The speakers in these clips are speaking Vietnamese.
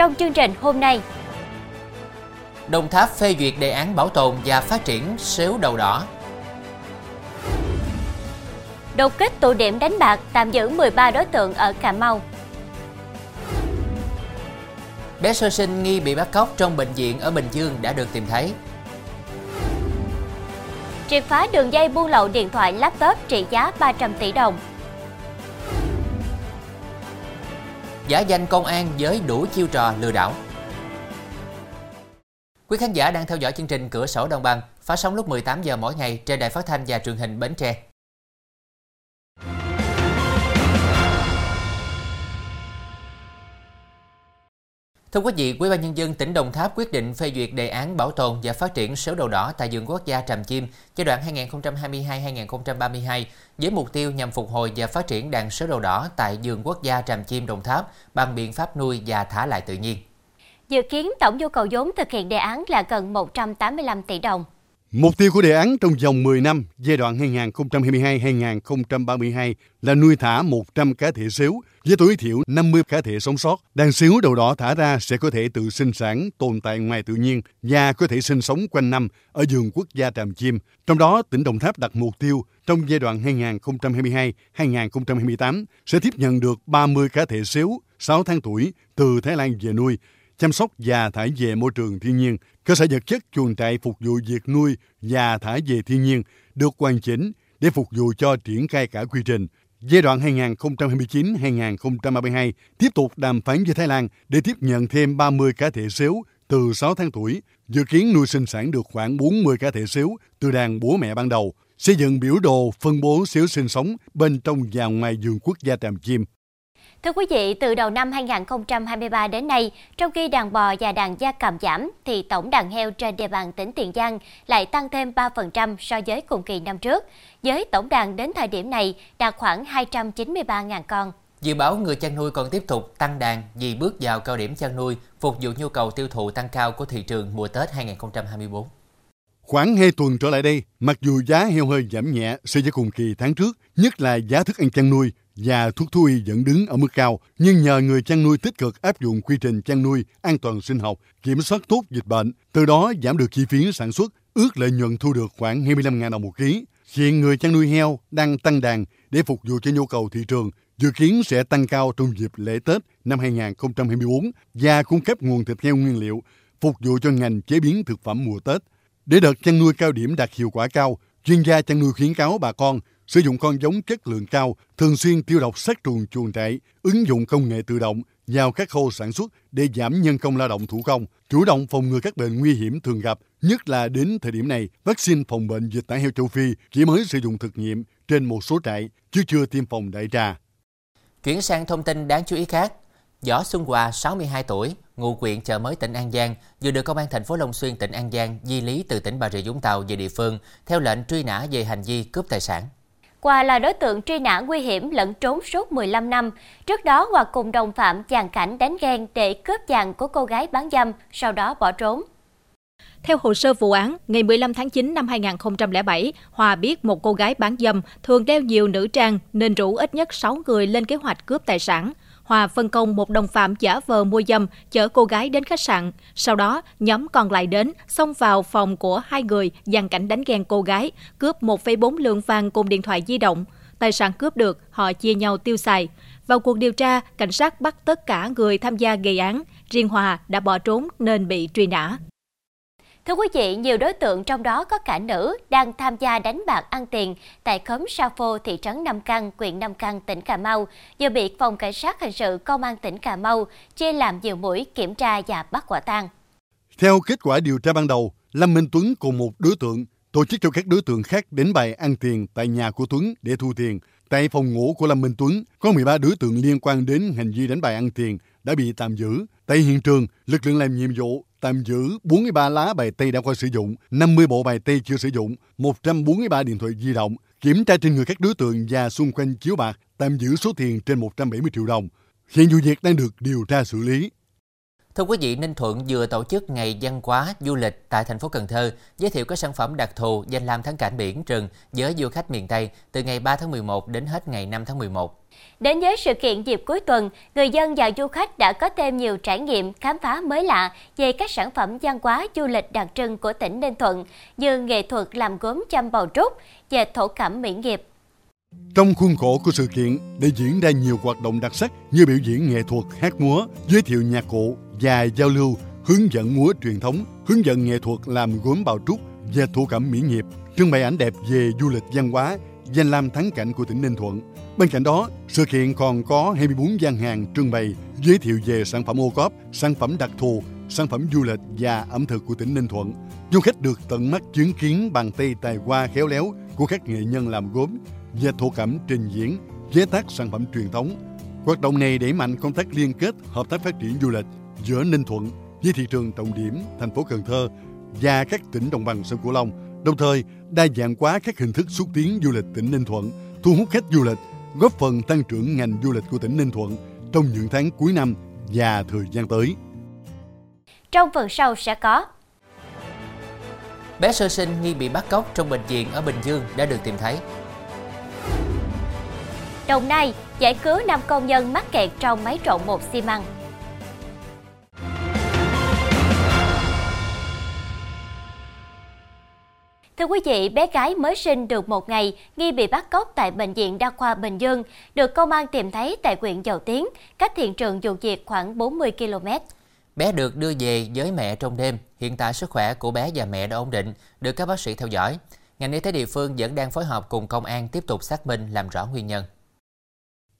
trong chương trình hôm nay. Đồng Tháp phê duyệt đề án bảo tồn và phát triển xếu đầu đỏ. Đột kích tụ điểm đánh bạc tạm giữ 13 đối tượng ở Cà Mau. Bé sơ sinh nghi bị bắt cóc trong bệnh viện ở Bình Dương đã được tìm thấy. Triệt phá đường dây buôn lậu điện thoại laptop trị giá 300 tỷ đồng. Giả danh công an với đủ chiêu trò lừa đảo. Quý khán giả đang theo dõi chương trình Cửa sổ Đồng bằng, phát sóng lúc 18 giờ mỗi ngày trên đài phát thanh và truyền hình Bến Tre. Thưa quý vị, Ủy ban nhân dân tỉnh Đồng Tháp quyết định phê duyệt đề án bảo tồn và phát triển sếu đầu đỏ tại vườn quốc gia Tràm Chim giai đoạn 2022-2032 với mục tiêu nhằm phục hồi và phát triển đàn sếu đầu đỏ tại vườn quốc gia Tràm Chim Đồng Tháp bằng biện pháp nuôi và thả lại tự nhiên. Dự kiến tổng nhu cầu vốn thực hiện đề án là gần 185 tỷ đồng. Mục tiêu của đề án trong vòng 10 năm, giai đoạn 2022-2032 là nuôi thả 100 cá thể xíu với tối thiểu 50 cá thể sống sót. Đàn xíu đầu đỏ thả ra sẽ có thể tự sinh sản, tồn tại ngoài tự nhiên và có thể sinh sống quanh năm ở vườn quốc gia Tràm Chim. Trong đó, tỉnh Đồng Tháp đặt mục tiêu trong giai đoạn 2022-2028 sẽ tiếp nhận được 30 cá thể xíu 6 tháng tuổi từ Thái Lan về nuôi chăm sóc và thải về môi trường thiên nhiên, cơ sở vật chất chuồng trại phục vụ việc nuôi và thải về thiên nhiên được hoàn chỉnh để phục vụ cho triển khai cả quy trình. Giai đoạn 2029-2032 tiếp tục đàm phán với Thái Lan để tiếp nhận thêm 30 cá thể xếu từ 6 tháng tuổi, dự kiến nuôi sinh sản được khoảng 40 cá thể xếu từ đàn bố mẹ ban đầu, xây dựng biểu đồ phân bố xếu sinh sống bên trong và ngoài vườn quốc gia Tràm Chim. Thưa quý vị, từ đầu năm 2023 đến nay, trong khi đàn bò và đàn gia cầm giảm, thì tổng đàn heo trên địa bàn tỉnh Tiền Giang lại tăng thêm 3% so với cùng kỳ năm trước. Với tổng đàn đến thời điểm này đạt khoảng 293.000 con. Dự báo người chăn nuôi còn tiếp tục tăng đàn vì bước vào cao điểm chăn nuôi, phục vụ nhu cầu tiêu thụ tăng cao của thị trường mùa Tết 2024. Khoảng 2 tuần trở lại đây, mặc dù giá heo hơi giảm nhẹ so với cùng kỳ tháng trước, nhất là giá thức ăn chăn nuôi và thuốc thú y vẫn đứng ở mức cao, nhưng nhờ người chăn nuôi tích cực áp dụng quy trình chăn nuôi an toàn sinh học, kiểm soát tốt dịch bệnh, từ đó giảm được chi phí sản xuất, ước lợi nhuận thu được khoảng 25.000 đồng một ký. Hiện người chăn nuôi heo đang tăng đàn để phục vụ cho nhu cầu thị trường, dự kiến sẽ tăng cao trong dịp lễ Tết năm 2024 và cung cấp nguồn thịt heo nguyên liệu phục vụ cho ngành chế biến thực phẩm mùa Tết. Để đợt chăn nuôi cao điểm đạt hiệu quả cao, chuyên gia chăn nuôi khuyến cáo bà con sử dụng con giống chất lượng cao, thường xuyên tiêu độc sát trùng chuồng trại, ứng dụng công nghệ tự động vào các khâu sản xuất để giảm nhân công lao động thủ công, chủ động phòng ngừa các bệnh nguy hiểm thường gặp, nhất là đến thời điểm này, vaccine phòng bệnh dịch tả heo châu Phi chỉ mới sử dụng thực nghiệm trên một số trại, chứ chưa tiêm phòng đại trà. Chuyển sang thông tin đáng chú ý khác, Võ Xuân Hòa, 62 tuổi, ngụ huyện chợ mới tỉnh An Giang, vừa được công an thành phố Long Xuyên tỉnh An Giang di lý từ tỉnh Bà Rịa Vũng Tàu về địa phương theo lệnh truy nã về hành vi cướp tài sản. Hòa là đối tượng truy nã nguy hiểm lẫn trốn suốt 15 năm. Trước đó Hòa cùng đồng phạm dàn cảnh đánh ghen để cướp vàng của cô gái bán dâm, sau đó bỏ trốn. Theo hồ sơ vụ án, ngày 15 tháng 9 năm 2007, Hòa biết một cô gái bán dâm thường đeo nhiều nữ trang nên rủ ít nhất 6 người lên kế hoạch cướp tài sản. Hòa phân công một đồng phạm giả vờ mua dâm chở cô gái đến khách sạn. Sau đó, nhóm còn lại đến, xông vào phòng của hai người, dàn cảnh đánh ghen cô gái, cướp 1,4 lượng vàng cùng điện thoại di động. Tài sản cướp được, họ chia nhau tiêu xài. Vào cuộc điều tra, cảnh sát bắt tất cả người tham gia gây án. Riêng Hòa đã bỏ trốn nên bị truy nã. Thưa quý vị, nhiều đối tượng trong đó có cả nữ đang tham gia đánh bạc ăn tiền tại khóm Sa Phô, thị trấn Nam Căn, huyện Nam Căn, tỉnh Cà Mau, vừa bị Phòng Cảnh sát Hình sự Công an tỉnh Cà Mau chia làm nhiều mũi kiểm tra và bắt quả tang. Theo kết quả điều tra ban đầu, Lâm Minh Tuấn cùng một đối tượng tổ chức cho các đối tượng khác đến bài ăn tiền tại nhà của Tuấn để thu tiền. Tại phòng ngủ của Lâm Minh Tuấn, có 13 đối tượng liên quan đến hành vi đánh bài ăn tiền đã bị tạm giữ. Tại hiện trường, lực lượng làm nhiệm vụ tạm giữ 43 lá bài tây đã qua sử dụng, 50 bộ bài tây chưa sử dụng, 143 điện thoại di động, kiểm tra trên người các đối tượng và xung quanh chiếu bạc, tạm giữ số tiền trên 170 triệu đồng. Hiện vụ việc đang được điều tra xử lý. Thưa quý vị, Ninh Thuận vừa tổ chức ngày văn hóa du lịch tại thành phố Cần Thơ, giới thiệu các sản phẩm đặc thù danh lam thắng cảnh biển rừng với du khách miền Tây từ ngày 3 tháng 11 đến hết ngày 5 tháng 11. Đến với sự kiện dịp cuối tuần, người dân và du khách đã có thêm nhiều trải nghiệm, khám phá mới lạ về các sản phẩm văn hóa du lịch đặc trưng của tỉnh Ninh Thuận như nghệ thuật làm gốm chăm bầu trúc, dệt thổ cẩm mỹ nghiệp, trong khuôn khổ của sự kiện đã diễn ra nhiều hoạt động đặc sắc như biểu diễn nghệ thuật, hát múa, giới thiệu nhạc cụ và giao lưu, hướng dẫn múa truyền thống, hướng dẫn nghệ thuật làm gốm bào trúc và thủ cẩm mỹ nghiệp, trưng bày ảnh đẹp về du lịch văn hóa, danh lam thắng cảnh của tỉnh Ninh Thuận. Bên cạnh đó, sự kiện còn có 24 gian hàng trưng bày giới thiệu về sản phẩm ô cóp, sản phẩm đặc thù, sản phẩm du lịch và ẩm thực của tỉnh Ninh Thuận. Du khách được tận mắt chứng kiến bàn tay tài hoa khéo léo của các nghệ nhân làm gốm và thổ cẩm trình diễn, chế tác sản phẩm truyền thống. Hoạt động này đẩy mạnh công tác liên kết, hợp tác phát triển du lịch giữa Ninh Thuận với thị trường trọng điểm thành phố Cần Thơ và các tỉnh đồng bằng sông Cửu Long, đồng thời đa dạng hóa các hình thức xúc tiến du lịch tỉnh Ninh Thuận, thu hút khách du lịch, góp phần tăng trưởng ngành du lịch của tỉnh Ninh Thuận trong những tháng cuối năm và thời gian tới. Trong phần sau sẽ có Bé sơ sinh nghi bị bắt cóc trong bệnh viện ở Bình Dương đã được tìm thấy. Đồng Nai giải cứu 5 công nhân mắc kẹt trong máy trộn bột xi măng. Thưa quý vị, bé gái mới sinh được một ngày nghi bị bắt cóc tại Bệnh viện Đa khoa Bình Dương, được công an tìm thấy tại huyện Dầu Tiến, cách hiện trường vụ việc khoảng 40 km. Bé được đưa về với mẹ trong đêm. Hiện tại sức khỏe của bé và mẹ đã ổn định, được các bác sĩ theo dõi. Ngành y tế địa phương vẫn đang phối hợp cùng công an tiếp tục xác minh làm rõ nguyên nhân.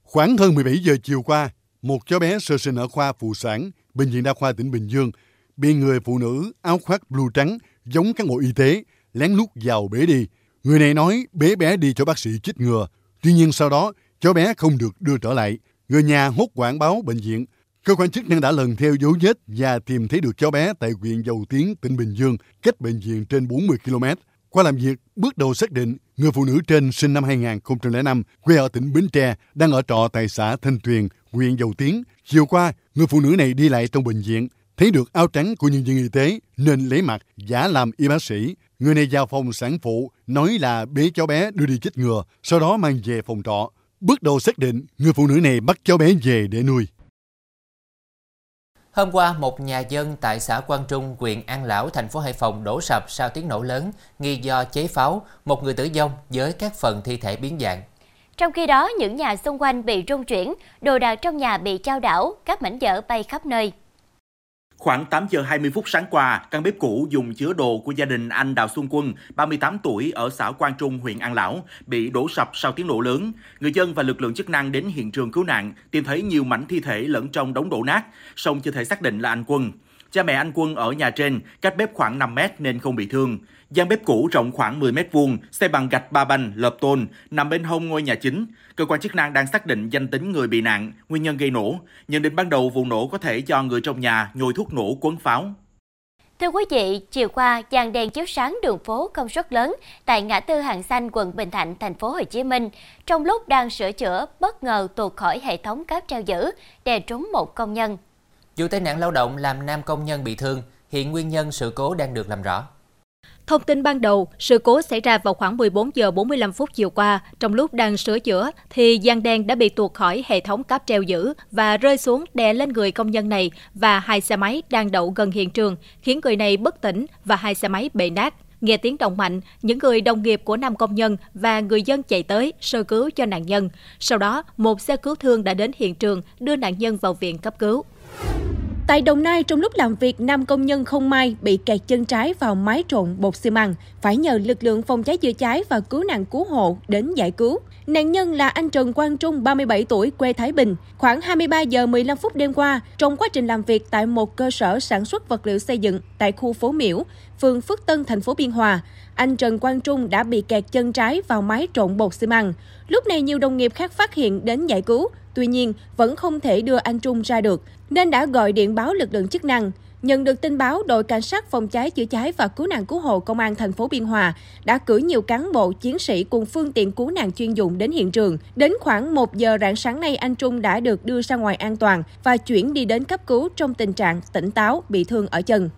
Khoảng hơn 17 giờ chiều qua, một cháu bé sơ sinh ở khoa phụ sản, Bệnh viện Đa khoa tỉnh Bình Dương, bị người phụ nữ áo khoác blue trắng giống cán bộ y tế lén lút vào bế đi. Người này nói bế bé đi cho bác sĩ chích ngừa. Tuy nhiên sau đó, cháu bé không được đưa trở lại. Người nhà hốt quảng báo bệnh viện. Cơ quan chức năng đã lần theo dấu vết và tìm thấy được cháu bé tại huyện Dầu Tiến, tỉnh Bình Dương, cách bệnh viện trên 40 km. Qua làm việc, bước đầu xác định người phụ nữ trên sinh năm 2005, quê ở tỉnh Bến Tre, đang ở trọ tại xã Thanh Tuyền, huyện Dầu Tiến. Chiều qua, người phụ nữ này đi lại trong bệnh viện, thấy được áo trắng của nhân viên y tế nên lấy mặt giả làm y bác sĩ. Người này vào phòng sản phụ nói là bế cháu bé đưa đi chích ngừa, sau đó mang về phòng trọ. Bước đầu xác định người phụ nữ này bắt cháu bé về để nuôi. Hôm qua, một nhà dân tại xã Quang Trung, huyện An Lão, thành phố Hải Phòng đổ sập sau tiếng nổ lớn nghi do chế pháo, một người tử vong với các phần thi thể biến dạng. Trong khi đó, những nhà xung quanh bị rung chuyển, đồ đạc trong nhà bị trao đảo, các mảnh vỡ bay khắp nơi. Khoảng 8 giờ 20 phút sáng qua, căn bếp cũ dùng chứa đồ của gia đình anh Đào Xuân Quân, 38 tuổi ở xã Quang Trung, huyện An Lão, bị đổ sập sau tiếng nổ lớn. Người dân và lực lượng chức năng đến hiện trường cứu nạn, tìm thấy nhiều mảnh thi thể lẫn trong đống đổ nát, song chưa thể xác định là anh Quân. Cha mẹ anh Quân ở nhà trên, cách bếp khoảng 5 mét nên không bị thương. Gian bếp cũ rộng khoảng 10 mét vuông, xây bằng gạch ba banh, lợp tôn, nằm bên hông ngôi nhà chính. Cơ quan chức năng đang xác định danh tính người bị nạn, nguyên nhân gây nổ. Nhận định ban đầu vụ nổ có thể do người trong nhà nhồi thuốc nổ quấn pháo. Thưa quý vị, chiều qua, dàn đèn chiếu sáng đường phố công suất lớn tại ngã tư Hàng Xanh, quận Bình Thạnh, thành phố Hồ Chí Minh, trong lúc đang sửa chữa, bất ngờ tuột khỏi hệ thống cáp treo giữ, đè trúng một công nhân. Vụ tai nạn lao động làm nam công nhân bị thương, hiện nguyên nhân sự cố đang được làm rõ. Thông tin ban đầu, sự cố xảy ra vào khoảng 14 giờ 45 phút chiều qua, trong lúc đang sửa chữa thì gian đen đã bị tuột khỏi hệ thống cáp treo giữ và rơi xuống đè lên người công nhân này và hai xe máy đang đậu gần hiện trường, khiến người này bất tỉnh và hai xe máy bể nát. Nghe tiếng động mạnh, những người đồng nghiệp của nam công nhân và người dân chạy tới sơ cứu cho nạn nhân. Sau đó, một xe cứu thương đã đến hiện trường đưa nạn nhân vào viện cấp cứu. Tại Đồng Nai, trong lúc làm việc, nam công nhân không may bị kẹt chân trái vào máy trộn bột xi măng, phải nhờ lực lượng phòng cháy chữa cháy và cứu nạn cứu hộ đến giải cứu. Nạn nhân là anh Trần Quang Trung, 37 tuổi, quê Thái Bình. Khoảng 23 giờ 15 phút đêm qua, trong quá trình làm việc tại một cơ sở sản xuất vật liệu xây dựng tại khu phố Miễu, phường Phước Tân, thành phố Biên Hòa, anh Trần Quang Trung đã bị kẹt chân trái vào máy trộn bột xi măng. Lúc này nhiều đồng nghiệp khác phát hiện đến giải cứu, Tuy nhiên, vẫn không thể đưa anh Trung ra được, nên đã gọi điện báo lực lượng chức năng. Nhận được tin báo, đội cảnh sát phòng cháy chữa cháy và cứu nạn cứu hộ công an thành phố Biên Hòa đã cử nhiều cán bộ chiến sĩ cùng phương tiện cứu nạn chuyên dụng đến hiện trường. Đến khoảng 1 giờ rạng sáng nay, anh Trung đã được đưa ra ngoài an toàn và chuyển đi đến cấp cứu trong tình trạng tỉnh táo, bị thương ở chân.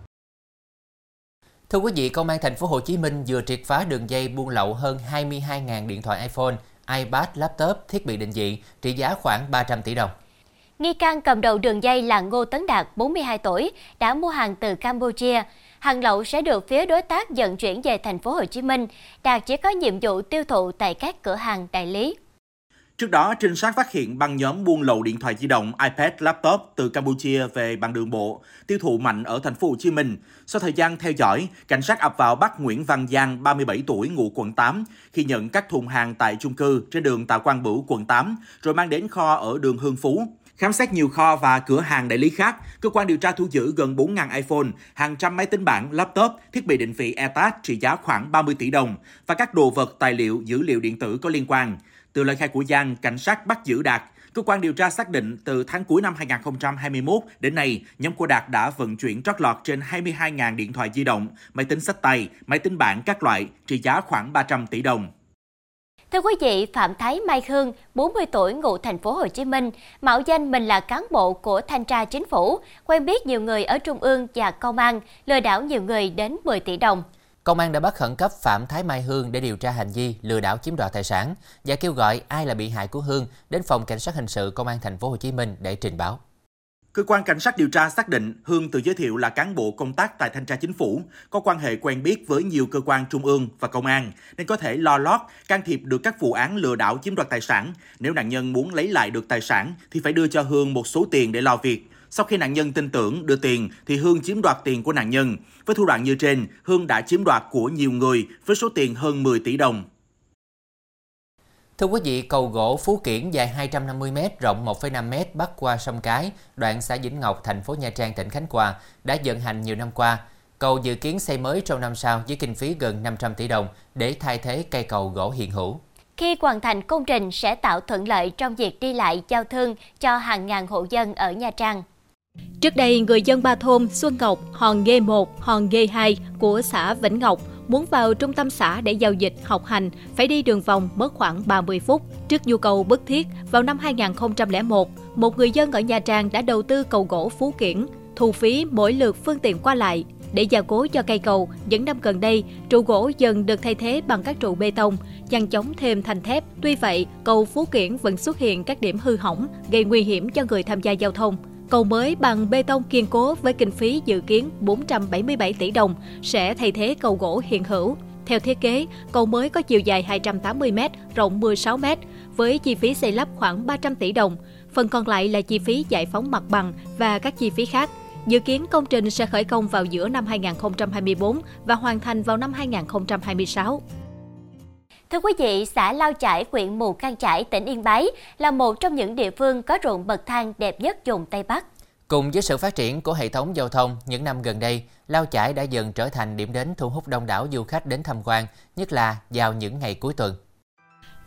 Thưa quý vị, Công an thành phố Hồ Chí Minh vừa triệt phá đường dây buôn lậu hơn 22.000 điện thoại iPhone, iPad, laptop, thiết bị định vị trị giá khoảng 300 tỷ đồng. Nghi can cầm đầu đường dây là Ngô Tấn Đạt, 42 tuổi, đã mua hàng từ Campuchia. Hàng lậu sẽ được phía đối tác vận chuyển về thành phố Hồ Chí Minh. Đạt chỉ có nhiệm vụ tiêu thụ tại các cửa hàng đại lý. Trước đó, trinh sát phát hiện băng nhóm buôn lậu điện thoại di động, iPad, laptop từ Campuchia về bằng đường bộ, tiêu thụ mạnh ở thành phố Hồ Chí Minh. Sau thời gian theo dõi, cảnh sát ập vào bắt Nguyễn Văn Giang, 37 tuổi, ngụ quận 8, khi nhận các thùng hàng tại chung cư trên đường Tạ Quang Bửu, quận 8, rồi mang đến kho ở đường Hương Phú. Khám xét nhiều kho và cửa hàng đại lý khác, cơ quan điều tra thu giữ gần 4.000 iPhone, hàng trăm máy tính bảng, laptop, thiết bị định vị AirTag trị giá khoảng 30 tỷ đồng và các đồ vật, tài liệu, dữ liệu điện tử có liên quan. Từ lời khai của Giang, cảnh sát bắt giữ Đạt. Cơ quan điều tra xác định từ tháng cuối năm 2021 đến nay, nhóm của Đạt đã vận chuyển trót lọt trên 22.000 điện thoại di động, máy tính sách tay, máy tính bảng các loại, trị giá khoảng 300 tỷ đồng. Thưa quý vị, Phạm Thái Mai Hương, 40 tuổi, ngụ thành phố Hồ Chí Minh, mạo danh mình là cán bộ của thanh tra chính phủ, quen biết nhiều người ở trung ương và công an, lừa đảo nhiều người đến 10 tỷ đồng. Công an đã bắt khẩn cấp Phạm Thái Mai Hương để điều tra hành vi lừa đảo chiếm đoạt tài sản và kêu gọi ai là bị hại của Hương đến phòng cảnh sát hình sự công an thành phố Hồ Chí Minh để trình báo. Cơ quan cảnh sát điều tra xác định Hương tự giới thiệu là cán bộ công tác tại thanh tra chính phủ, có quan hệ quen biết với nhiều cơ quan trung ương và công an, nên có thể lo lót can thiệp được các vụ án lừa đảo chiếm đoạt tài sản. Nếu nạn nhân muốn lấy lại được tài sản thì phải đưa cho Hương một số tiền để lo việc. Sau khi nạn nhân tin tưởng đưa tiền thì Hương chiếm đoạt tiền của nạn nhân. Với thủ đoạn như trên, Hương đã chiếm đoạt của nhiều người với số tiền hơn 10 tỷ đồng. Thưa quý vị, cầu gỗ Phú Kiển dài 250m, rộng 1,5m bắc qua sông Cái, đoạn xã Vĩnh Ngọc, thành phố Nha Trang, tỉnh Khánh Hòa đã vận hành nhiều năm qua. Cầu dự kiến xây mới trong năm sau với kinh phí gần 500 tỷ đồng để thay thế cây cầu gỗ hiện hữu. Khi hoàn thành công trình sẽ tạo thuận lợi trong việc đi lại giao thương cho hàng ngàn hộ dân ở Nha Trang. Trước đây, người dân ba thôn Xuân Ngọc, Hòn Ghê 1, Hòn Ghê 2 của xã Vĩnh Ngọc muốn vào trung tâm xã để giao dịch, học hành phải đi đường vòng mất khoảng 30 phút. Trước nhu cầu bức thiết, vào năm 2001, một người dân ở Nha Trang đã đầu tư cầu gỗ Phú Kiển, thu phí mỗi lượt phương tiện qua lại. Để gia cố cho cây cầu, những năm gần đây, trụ gỗ dần được thay thế bằng các trụ bê tông, chằng chống thêm thành thép. Tuy vậy, cầu Phú Kiển vẫn xuất hiện các điểm hư hỏng, gây nguy hiểm cho người tham gia giao thông. Cầu mới bằng bê tông kiên cố với kinh phí dự kiến 477 tỷ đồng sẽ thay thế cầu gỗ hiện hữu. Theo thiết kế, cầu mới có chiều dài 280m, rộng 16m, với chi phí xây lắp khoảng 300 tỷ đồng. Phần còn lại là chi phí giải phóng mặt bằng và các chi phí khác. Dự kiến công trình sẽ khởi công vào giữa năm 2024 và hoàn thành vào năm 2026. Thưa quý vị, xã Lao Chải, huyện Mù Cang Chải, tỉnh Yên Bái là một trong những địa phương có ruộng bậc thang đẹp nhất vùng Tây Bắc. Cùng với sự phát triển của hệ thống giao thông, những năm gần đây, Lao Chải đã dần trở thành điểm đến thu hút đông đảo du khách đến tham quan, nhất là vào những ngày cuối tuần.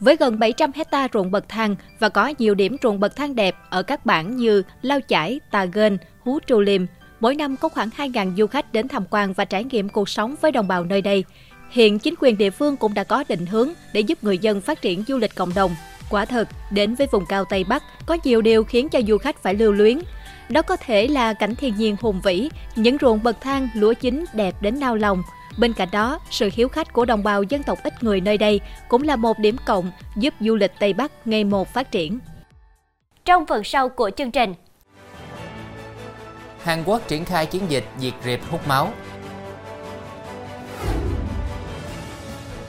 Với gần 700 hecta ruộng bậc thang và có nhiều điểm ruộng bậc thang đẹp ở các bản như Lao Chải, Tà Gên, Hú Trù Liêm, mỗi năm có khoảng 2.000 du khách đến tham quan và trải nghiệm cuộc sống với đồng bào nơi đây. Hiện chính quyền địa phương cũng đã có định hướng để giúp người dân phát triển du lịch cộng đồng. Quả thật, đến với vùng cao Tây Bắc có nhiều điều khiến cho du khách phải lưu luyến. Đó có thể là cảnh thiên nhiên hùng vĩ, những ruộng bậc thang lúa chín đẹp đến nao lòng. Bên cạnh đó, sự hiếu khách của đồng bào dân tộc ít người nơi đây cũng là một điểm cộng giúp du lịch Tây Bắc ngày một phát triển. Trong phần sau của chương trình, Hàn Quốc triển khai chiến dịch diệt rệp hút máu,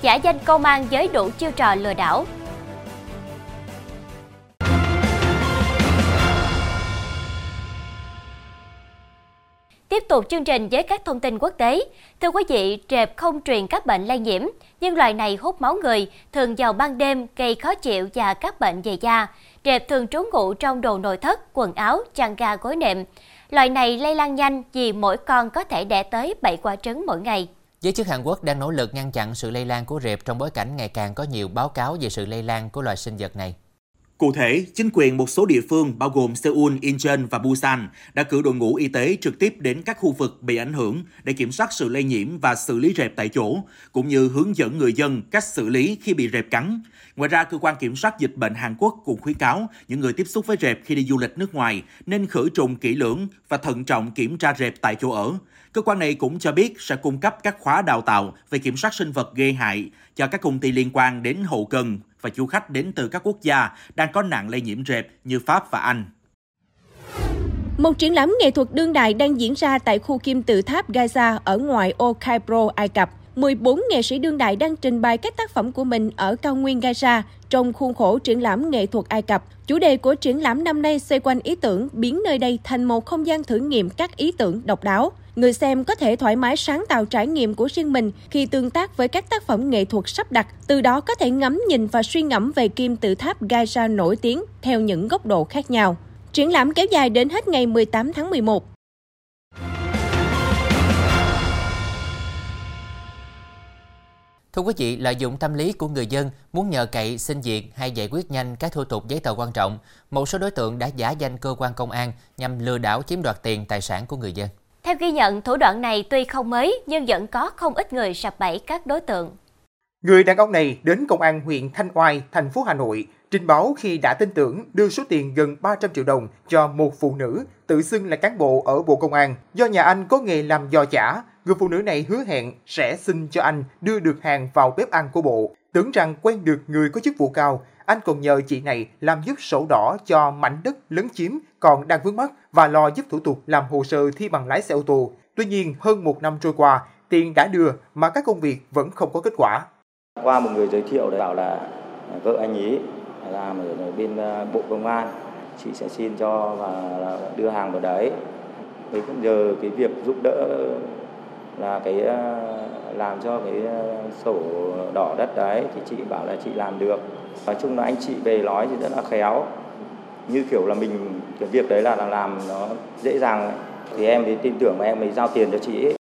giả danh công an giới đủ chiêu trò lừa đảo. Tiếp tục chương trình với các thông tin quốc tế. Thưa quý vị, rệp không truyền các bệnh lây nhiễm, nhưng loài này hút máu người, thường vào ban đêm gây khó chịu và các bệnh về da. Rệp thường trú ngụ trong đồ nội thất, quần áo, chăn ga gối nệm. Loài này lây lan nhanh vì mỗi con có thể đẻ tới 7 quả trứng mỗi ngày. Giới chức Hàn Quốc đang nỗ lực ngăn chặn sự lây lan của rệp trong bối cảnh ngày càng có nhiều báo cáo về sự lây lan của loài sinh vật này. Cụ thể, chính quyền một số địa phương bao gồm Seoul, Incheon và Busan đã cử đội ngũ y tế trực tiếp đến các khu vực bị ảnh hưởng để kiểm soát sự lây nhiễm và xử lý rệp tại chỗ, cũng như hướng dẫn người dân cách xử lý khi bị rệp cắn. Ngoài ra, cơ quan kiểm soát dịch bệnh Hàn Quốc cũng khuyến cáo những người tiếp xúc với rệp khi đi du lịch nước ngoài nên khử trùng kỹ lưỡng và thận trọng kiểm tra rệp tại chỗ ở. Cơ quan này cũng cho biết sẽ cung cấp các khóa đào tạo về kiểm soát sinh vật gây hại cho các công ty liên quan đến hậu cần và du khách đến từ các quốc gia đang có nạn lây nhiễm rệp như Pháp và Anh. Một triển lãm nghệ thuật đương đại đang diễn ra tại khu kim tự tháp Gaza ở ngoài ô Cairo, Ai Cập. 14 nghệ sĩ đương đại đang trình bày các tác phẩm của mình ở cao nguyên Gaza trong khuôn khổ triển lãm nghệ thuật Ai Cập. Chủ đề của triển lãm năm nay xoay quanh ý tưởng biến nơi đây thành một không gian thử nghiệm các ý tưởng độc đáo. Người xem có thể thoải mái sáng tạo trải nghiệm của riêng mình khi tương tác với các tác phẩm nghệ thuật sắp đặt, từ đó có thể ngắm nhìn và suy ngẫm về kim tự tháp Gaza nổi tiếng theo những góc độ khác nhau. Triển lãm kéo dài đến hết ngày 18 tháng 11. Thưa quý vị, lợi dụng tâm lý của người dân muốn nhờ cậy xin việc hay giải quyết nhanh các thủ tục giấy tờ quan trọng, một số đối tượng đã giả danh cơ quan công an nhằm lừa đảo chiếm đoạt tiền tài sản của người dân. Theo ghi nhận, thủ đoạn này tuy không mới nhưng vẫn có không ít người sập bẫy các đối tượng. Người đàn ông này đến công an huyện Thanh Oai, thành phố Hà Nội trình báo khi đã tin tưởng đưa số tiền gần 300 triệu đồng cho một phụ nữ tự xưng là cán bộ ở Bộ Công an. Do nhà anh có nghề làm giò chả, người phụ nữ này hứa hẹn sẽ xin cho anh đưa được hàng vào bếp ăn của Bộ. Tưởng rằng quen được người có chức vụ cao, anh còn nhờ chị này làm giúp sổ đỏ cho mảnh đất lấn chiếm còn đang vướng mắc và lo giúp thủ tục làm hồ sơ thi bằng lái xe ô tô. Tuy nhiên, hơn một năm trôi qua, tiền đã đưa mà các công việc vẫn không có kết quả. Qua một người giới thiệu để bảo là à, vợ anh ấy làm ở bên à, Bộ Công an, chị sẽ xin cho và đưa hàng vào đấy. Thì cũng nhờ cái việc giúp đỡ là cái à, làm cho cái sổ đỏ đất đấy thì chị bảo là chị làm được nói chung là anh chị về nói thì rất là khéo như kiểu là mình cái việc đấy là làm nó dễ dàng thì em thì tin tưởng và em mới giao tiền cho chị ấy.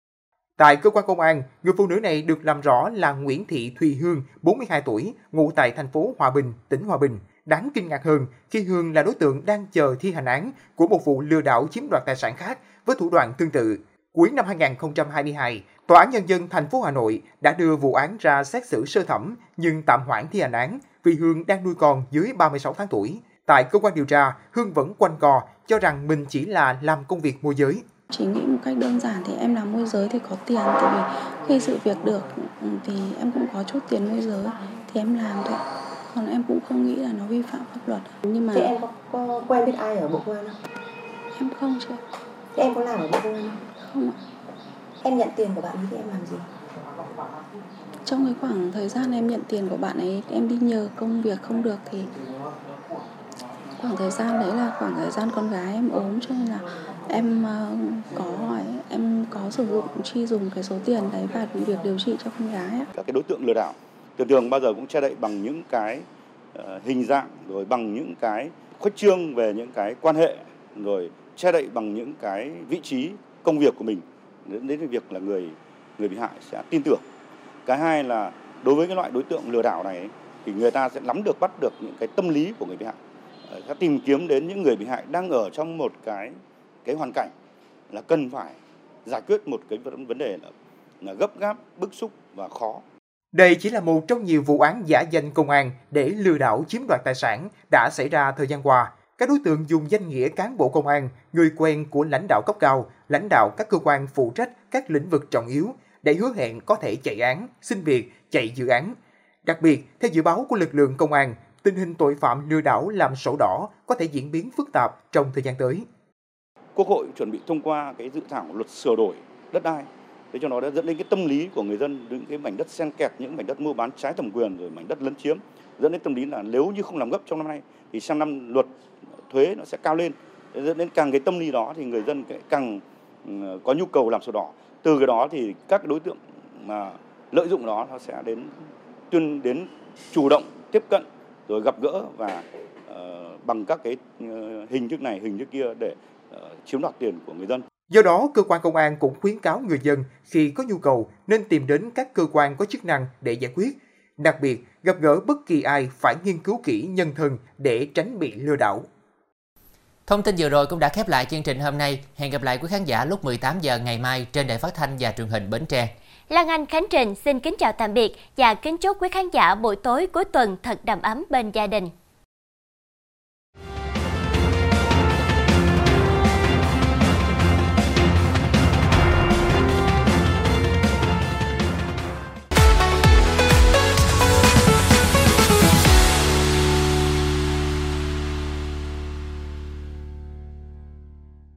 Tại cơ quan công an, người phụ nữ này được làm rõ là Nguyễn Thị Thùy Hương, 42 tuổi, ngụ tại thành phố Hòa Bình, tỉnh Hòa Bình. Đáng kinh ngạc hơn khi Hương là đối tượng đang chờ thi hành án của một vụ lừa đảo chiếm đoạt tài sản khác với thủ đoạn tương tự. Cuối năm 2022, Tòa án Nhân dân thành phố Hà Nội đã đưa vụ án ra xét xử sơ thẩm nhưng tạm hoãn thi hành án vì Hương đang nuôi con dưới 36 tháng tuổi. Tại cơ quan điều tra, Hương vẫn quanh co cho rằng mình chỉ là làm công việc môi giới. Chỉ nghĩ một cách đơn giản thì em làm môi giới thì có tiền tại vì khi sự việc được ừ, thì em cũng có chút tiền môi giới thì em làm thôi. Còn em cũng không nghĩ là nó vi phạm pháp luật. Nhưng mà Thế em có, có quen biết ai ở Bộ Công an không? Em không chứ. Thế em có làm ở Bộ Công an không? Không ạ. Em nhận tiền của bạn ấy thì em làm gì? Trong cái khoảng thời gian em nhận tiền của bạn ấy, em đi nhờ công việc không được thì khoảng thời gian đấy là khoảng thời gian con gái em ốm cho nên là em ờ, có em có sử dụng chi dùng cái số tiền đấy và việc điều trị cho con gái. Các cái đối tượng lừa đảo thường thường bao giờ cũng che đậy bằng những cái uh, hình dạng rồi bằng những cái khuếch trương về những cái quan hệ rồi che đậy bằng những cái vị trí công việc của mình đến đến việc là người người bị hại sẽ tin tưởng. Cái hai là đối với cái loại đối tượng lừa đảo này thì người ta sẽ nắm được bắt được những cái tâm lý của người bị hại. Ờ, sẽ tìm kiếm đến những người bị hại đang ở trong một cái cái hoàn cảnh là cần phải giải quyết một cái vấn đề là, là gấp gáp bức xúc và khó. Đây chỉ là một trong nhiều vụ án giả danh công an để lừa đảo chiếm đoạt tài sản đã xảy ra thời gian qua các đối tượng dùng danh nghĩa cán bộ công an, người quen của lãnh đạo cấp cao, lãnh đạo các cơ quan phụ trách các lĩnh vực trọng yếu để hứa hẹn có thể chạy án, xin việc, chạy dự án. Đặc biệt, theo dự báo của lực lượng công an, tình hình tội phạm lừa đảo làm sổ đỏ có thể diễn biến phức tạp trong thời gian tới. Quốc hội chuẩn bị thông qua cái dự thảo luật sửa đổi đất đai thế cho nó đã dẫn đến cái tâm lý của người dân những cái mảnh đất xen kẹt những mảnh đất mua bán trái thẩm quyền rồi mảnh đất lấn chiếm dẫn đến tâm lý là nếu như không làm gấp trong năm nay thì sang năm luật thuế nó sẽ cao lên dẫn đến càng cái tâm lý đó thì người dân càng ừ, có nhu cầu làm sổ đỏ từ cái đó thì các đối tượng mà lợi dụng đó nó sẽ đến tuyên đến chủ động tiếp cận rồi gặp gỡ và uh, bằng các cái uh, hình thức này hình thức kia để uh, chiếm đoạt tiền của người dân. Do đó, cơ quan công an cũng khuyến cáo người dân khi có nhu cầu nên tìm đến các cơ quan có chức năng để giải quyết Đặc biệt, gặp gỡ bất kỳ ai phải nghiên cứu kỹ nhân thân để tránh bị lừa đảo. Thông tin vừa rồi cũng đã khép lại chương trình hôm nay. Hẹn gặp lại quý khán giả lúc 18 giờ ngày mai trên đài phát thanh và truyền hình Bến Tre. Lan Anh Khánh Trình xin kính chào tạm biệt và kính chúc quý khán giả buổi tối cuối tuần thật đầm ấm bên gia đình.